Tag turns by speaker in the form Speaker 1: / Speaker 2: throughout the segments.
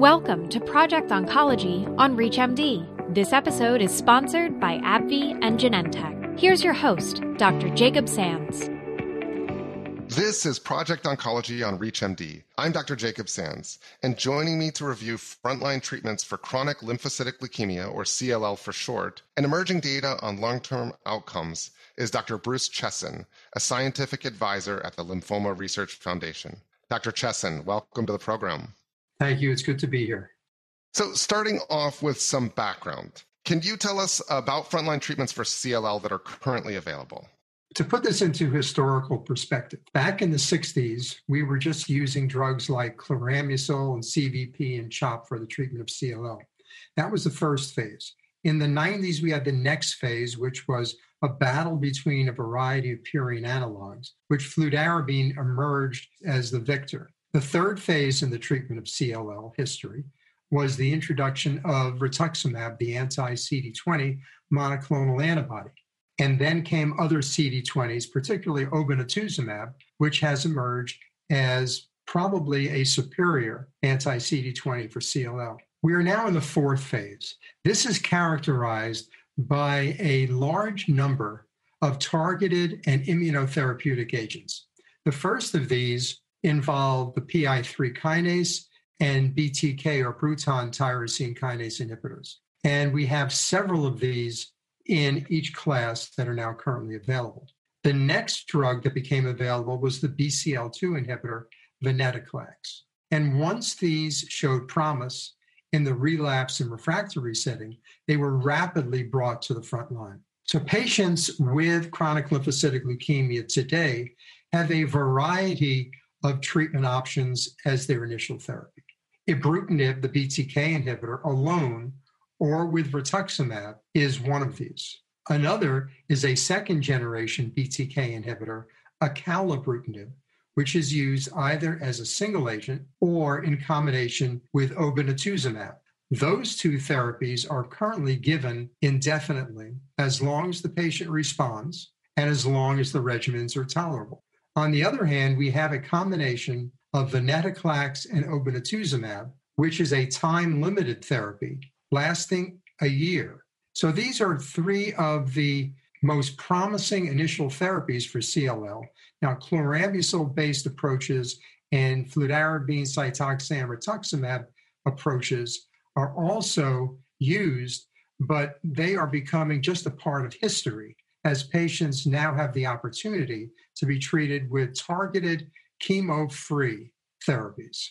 Speaker 1: Welcome to Project Oncology on ReachMD. This episode is sponsored by AbbVie and Genentech. Here's your host, Dr. Jacob Sands.
Speaker 2: This is Project Oncology on ReachMD. I'm Dr. Jacob Sands, and joining me to review frontline treatments for chronic lymphocytic leukemia, or CLL for short, and emerging data on long term outcomes is Dr. Bruce Cheson, a scientific advisor at the Lymphoma Research Foundation. Dr. Cheson, welcome to the program.
Speaker 3: Thank you. It's good to be here.
Speaker 2: So, starting off with some background, can you tell us about frontline treatments for CLL that are currently available?
Speaker 3: To put this into historical perspective, back in the 60s, we were just using drugs like chlorambucil and CVP and CHOP for the treatment of CLL. That was the first phase. In the 90s, we had the next phase, which was a battle between a variety of purine analogs, which fludarabine emerged as the victor. The third phase in the treatment of CLL history was the introduction of rituximab, the anti CD20 monoclonal antibody. And then came other CD20s, particularly obinutuzumab, which has emerged as probably a superior anti CD20 for CLL. We are now in the fourth phase. This is characterized by a large number of targeted and immunotherapeutic agents. The first of these involve the PI3 kinase and BTK or Bruton tyrosine kinase inhibitors. And we have several of these in each class that are now currently available. The next drug that became available was the BCL2 inhibitor, venetoclax. And once these showed promise in the relapse and refractory setting, they were rapidly brought to the front line. So patients with chronic lymphocytic leukemia today have a variety of treatment options as their initial therapy. Ibrutinib, the BTK inhibitor, alone or with rituximab is one of these. Another is a second generation BTK inhibitor, acalabrutinib, which is used either as a single agent or in combination with obinutuzumab. Those two therapies are currently given indefinitely as long as the patient responds and as long as the regimens are tolerable. On the other hand, we have a combination of venetoclax and obinutuzumab, which is a time limited therapy lasting a year. So these are three of the most promising initial therapies for CLL. Now, chlorambucil based approaches and fludarabine, cytoxan, rituximab approaches are also used, but they are becoming just a part of history as patients now have the opportunity to be treated with targeted chemo free therapies.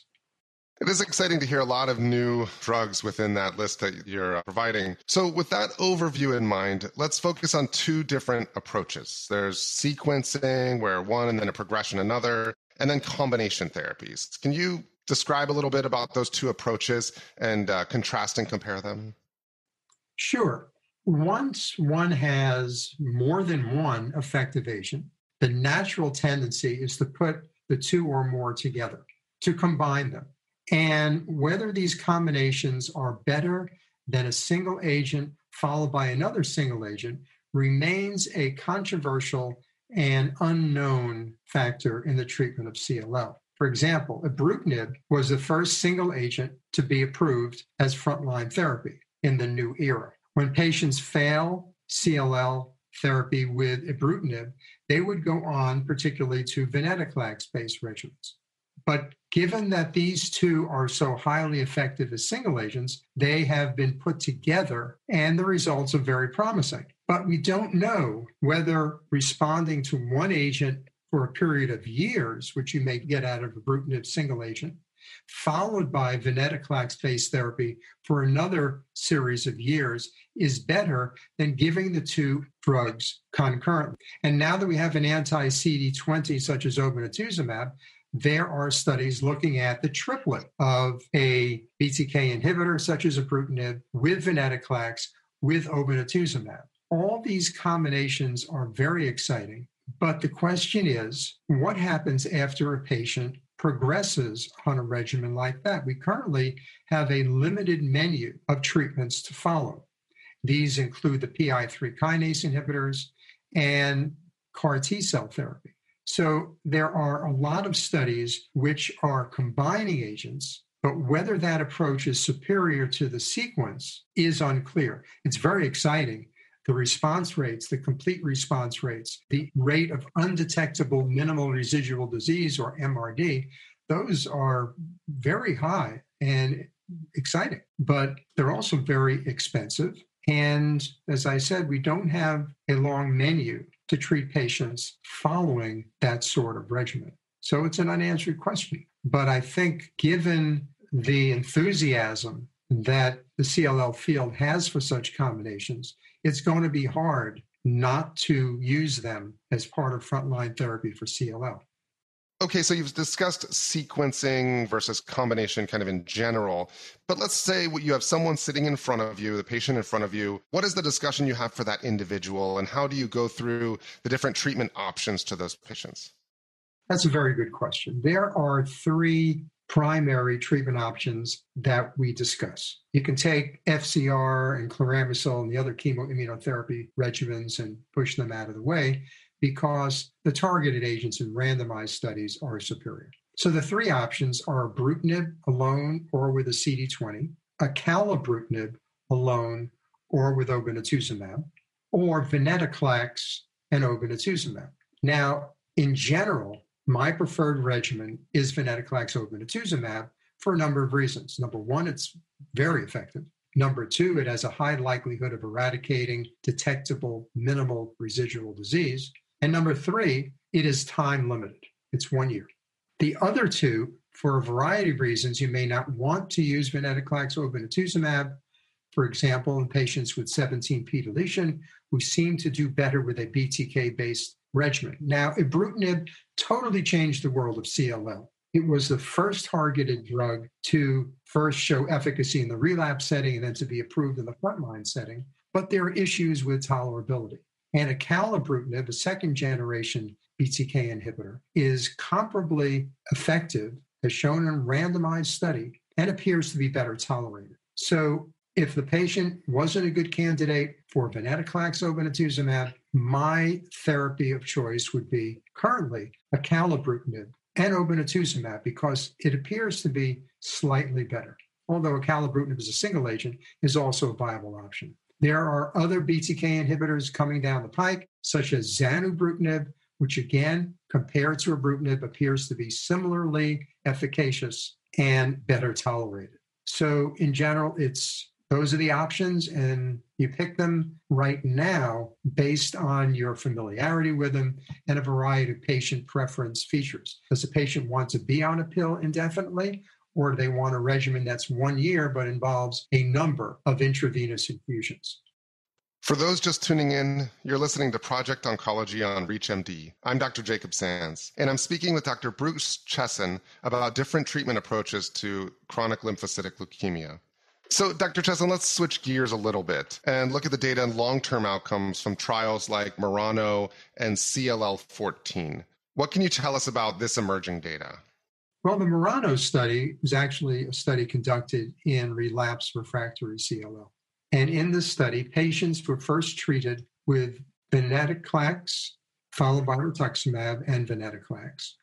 Speaker 2: It is exciting to hear a lot of new drugs within that list that you're uh, providing. So, with that overview in mind, let's focus on two different approaches. There's sequencing, where one and then a progression another, and then combination therapies. Can you describe a little bit about those two approaches and uh, contrast and compare them?
Speaker 3: Sure once one has more than one effective agent, the natural tendency is to put the two or more together, to combine them. And whether these combinations are better than a single agent followed by another single agent remains a controversial and unknown factor in the treatment of CLL. For example, ibrutinib was the first single agent to be approved as frontline therapy in the new era. When patients fail CLL therapy with ibrutinib, they would go on particularly to venetoclax-based regimens. But given that these two are so highly effective as single agents, they have been put together and the results are very promising. But we don't know whether responding to one agent for a period of years, which you may get out of a ibrutinib single agent, followed by venetoclax based therapy for another series of years is better than giving the two drugs concurrently. And now that we have an anti CD20 such as obinutuzumab, there are studies looking at the triplet of a BTK inhibitor such as ibrutinib with venetoclax with obinutuzumab. All these combinations are very exciting, but the question is what happens after a patient progresses on a regimen like that. We currently have a limited menu of treatments to follow. These include the PI3 kinase inhibitors and CAR T cell therapy. So there are a lot of studies which are combining agents But whether that approach is superior to the sequence is unclear. It's very exciting. The response rates, the complete response rates, the rate of undetectable minimal residual disease or MRD, those are very high and exciting, but they're also very expensive. And as I said, we don't have a long menu to treat patients following that sort of regimen. So it's an unanswered question. But I think given the enthusiasm that the CLL field has for such combinations, it's going to be hard not to use them as part of frontline therapy for CLL.
Speaker 2: Okay, so you've discussed sequencing versus combination kind of in general, but let's say you have someone sitting in front of you, the patient in front of you. What is the discussion you have for that individual, and how do you go through the different treatment options to those patients?
Speaker 3: That's a very good question. There are three primary treatment options that we discuss. You can take FCR and chlorambucil and the other chemoimmunotherapy regimens and push them out of the way because the targeted agents in randomized studies are superior. So the three options are ibrutinib alone or with a CD20, acalabrutinib alone or with obinutuzumab, or venetoclax and obinutuzumab. Now, in general, my preferred regimen is venetoclax obinutuzumab for a number of reasons. Number one, it's very effective. Number two, it has a high likelihood of eradicating detectable minimal residual disease. And number three, it is time limited. It's one year. The other two, for a variety of reasons, you may not want to use venetoclax obinutuzumab. For example, in patients with 17p deletion, we seem to do better with a BTK based regimen. Now, ibrutinib totally changed the world of CLL. It was the first targeted drug to first show efficacy in the relapse setting and then to be approved in the frontline setting. But there are issues with tolerability. And acalabrutinib, a second generation BTK inhibitor, is comparably effective, as shown in a randomized study, and appears to be better tolerated. So if the patient wasn't a good candidate for venetoclax obinutuzumab, my therapy of choice would be currently acalabrutinib and obinutuzumab because it appears to be slightly better. Although acalabrutinib as a single agent is also a viable option. There are other BTK inhibitors coming down the pike, such as zanubrutinib, which again, compared to ibrutinib, appears to be similarly efficacious and better tolerated. So, in general, it's those are the options, and you pick them right now based on your familiarity with them and a variety of patient preference features. Does the patient want to be on a pill indefinitely? Or do they want a regimen that's one year but involves a number of intravenous infusions?
Speaker 2: For those just tuning in, you're listening to Project Oncology on ReachMD. I'm Dr. Jacob Sands, and I'm speaking with Dr. Bruce Cheson about different treatment approaches to chronic lymphocytic leukemia. So, Dr. Cheson, let's switch gears a little bit and look at the data and long term outcomes from trials like Murano and CLL 14. What can you tell us about this emerging data?
Speaker 3: Well, the Murano study was actually a study conducted in relapsed refractory CLL. And in this study, patients were first treated with venetoclax, followed by rituximab and venetoclax,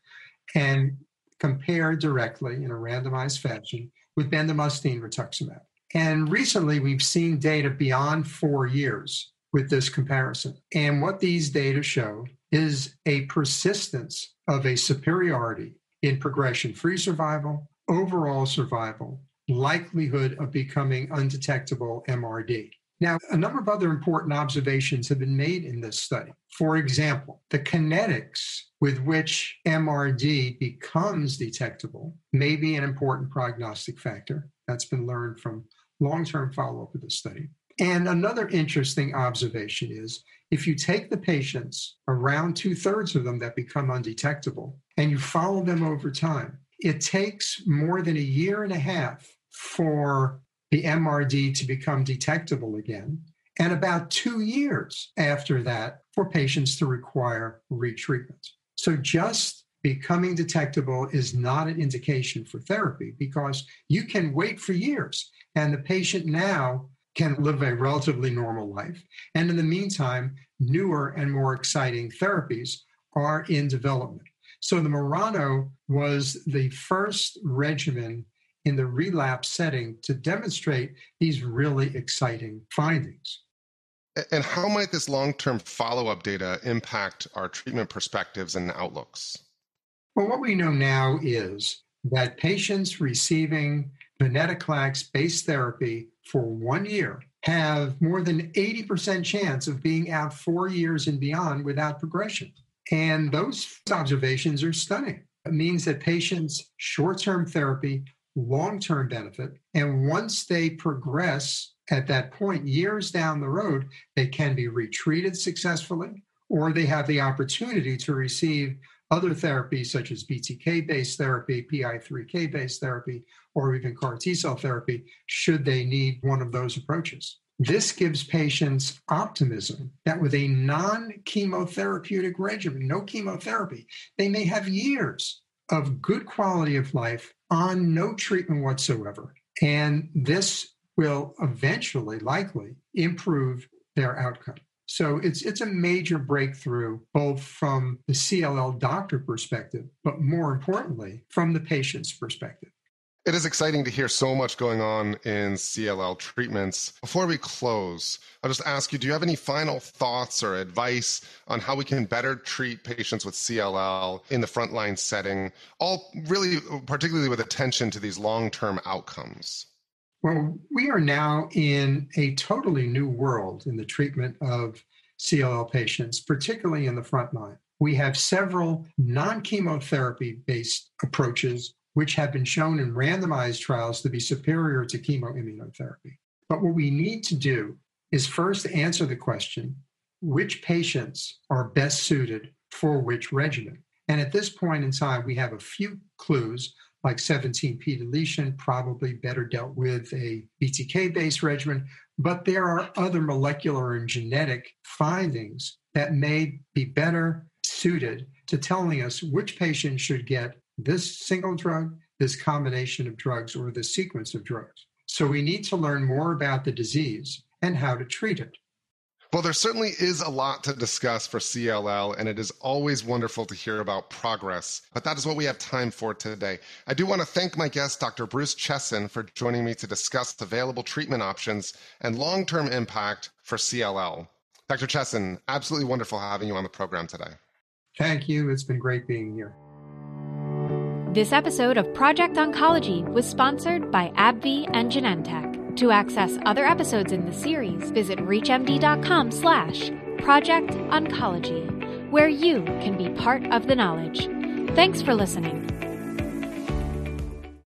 Speaker 3: and compared directly in a randomized fashion with bendamustine rituximab. And recently, we've seen data beyond four years with this comparison. And what these data show is a persistence of a superiority in progression free survival, overall survival, likelihood of becoming undetectable MRD. Now, a number of other important observations have been made in this study. For example, the kinetics with which MRD becomes detectable may be an important prognostic factor. That's been learned from long term follow up of the study. And another interesting observation is if you take the patients, around two thirds of them that become undetectable, and you follow them over time, it takes more than a year and a half for the MRD to become detectable again, and about two years after that for patients to require retreatment. So just becoming detectable is not an indication for therapy because you can wait for years and the patient now can live a relatively normal life. And in the meantime, newer and more exciting therapies are in development. So the Murano was the first regimen in the relapse setting to demonstrate these really exciting findings.
Speaker 2: And how might this long term follow up data impact our treatment perspectives and outlooks?
Speaker 3: Well, what we know now is that patients receiving venetoclax based therapy for one year have more than 80% chance of being out four years and beyond without progression. And those observations are stunning. It means that patients' short term therapy, long term benefit, and once they progress at that point, years down the road, they can be retreated successfully, or they have the opportunity to receive other therapies such as BTK based therapy, PI3K based therapy, or even CAR T cell therapy, should they need one of those approaches. This gives patients optimism that with a non chemotherapeutic regimen, no chemotherapy, they may have years of good quality of life on no treatment whatsoever. And this will eventually, likely, improve their outcome. So it's it's a major breakthrough both from the CLL doctor perspective, but more importantly, from the patient's perspective.
Speaker 2: It is exciting to hear so much going on in CLL treatments. Before we close, I'll just ask you do you have any final thoughts or advice on how we can better treat patients with CLL in the frontline setting, all really, particularly with attention to these long term outcomes?
Speaker 3: Well, we are now in a totally new world in the treatment of CLL patients, particularly in the frontline. We have several non chemotherapy based approaches which have been shown in randomized trials to be superior to chemoimmunotherapy. But what we need to do is first answer the question which patients are best suited for which regimen? And at this point in time, we have a few clues like 17p deletion, probably better dealt with a BTK based regimen. But there are other molecular and genetic findings that may be better suited to telling us which patient should get this single drug, this combination of drugs, or this sequence of drugs. So we need to learn more about the disease and how to treat it.
Speaker 2: Well, there certainly is a lot to discuss for CLL, and it is always wonderful to hear about progress. But that is what we have time for today. I do want to thank my guest, Dr. Bruce Cheson, for joining me to discuss available treatment options and long term impact for CLL. Dr. Cheson, absolutely wonderful having you on the program today.
Speaker 3: Thank you. It's been great being here.
Speaker 1: This episode of Project Oncology was sponsored by AbbVie and Genentech. To access other episodes in the series, visit reachmd.com slash Project Oncology, where you can be part of the knowledge. Thanks for listening.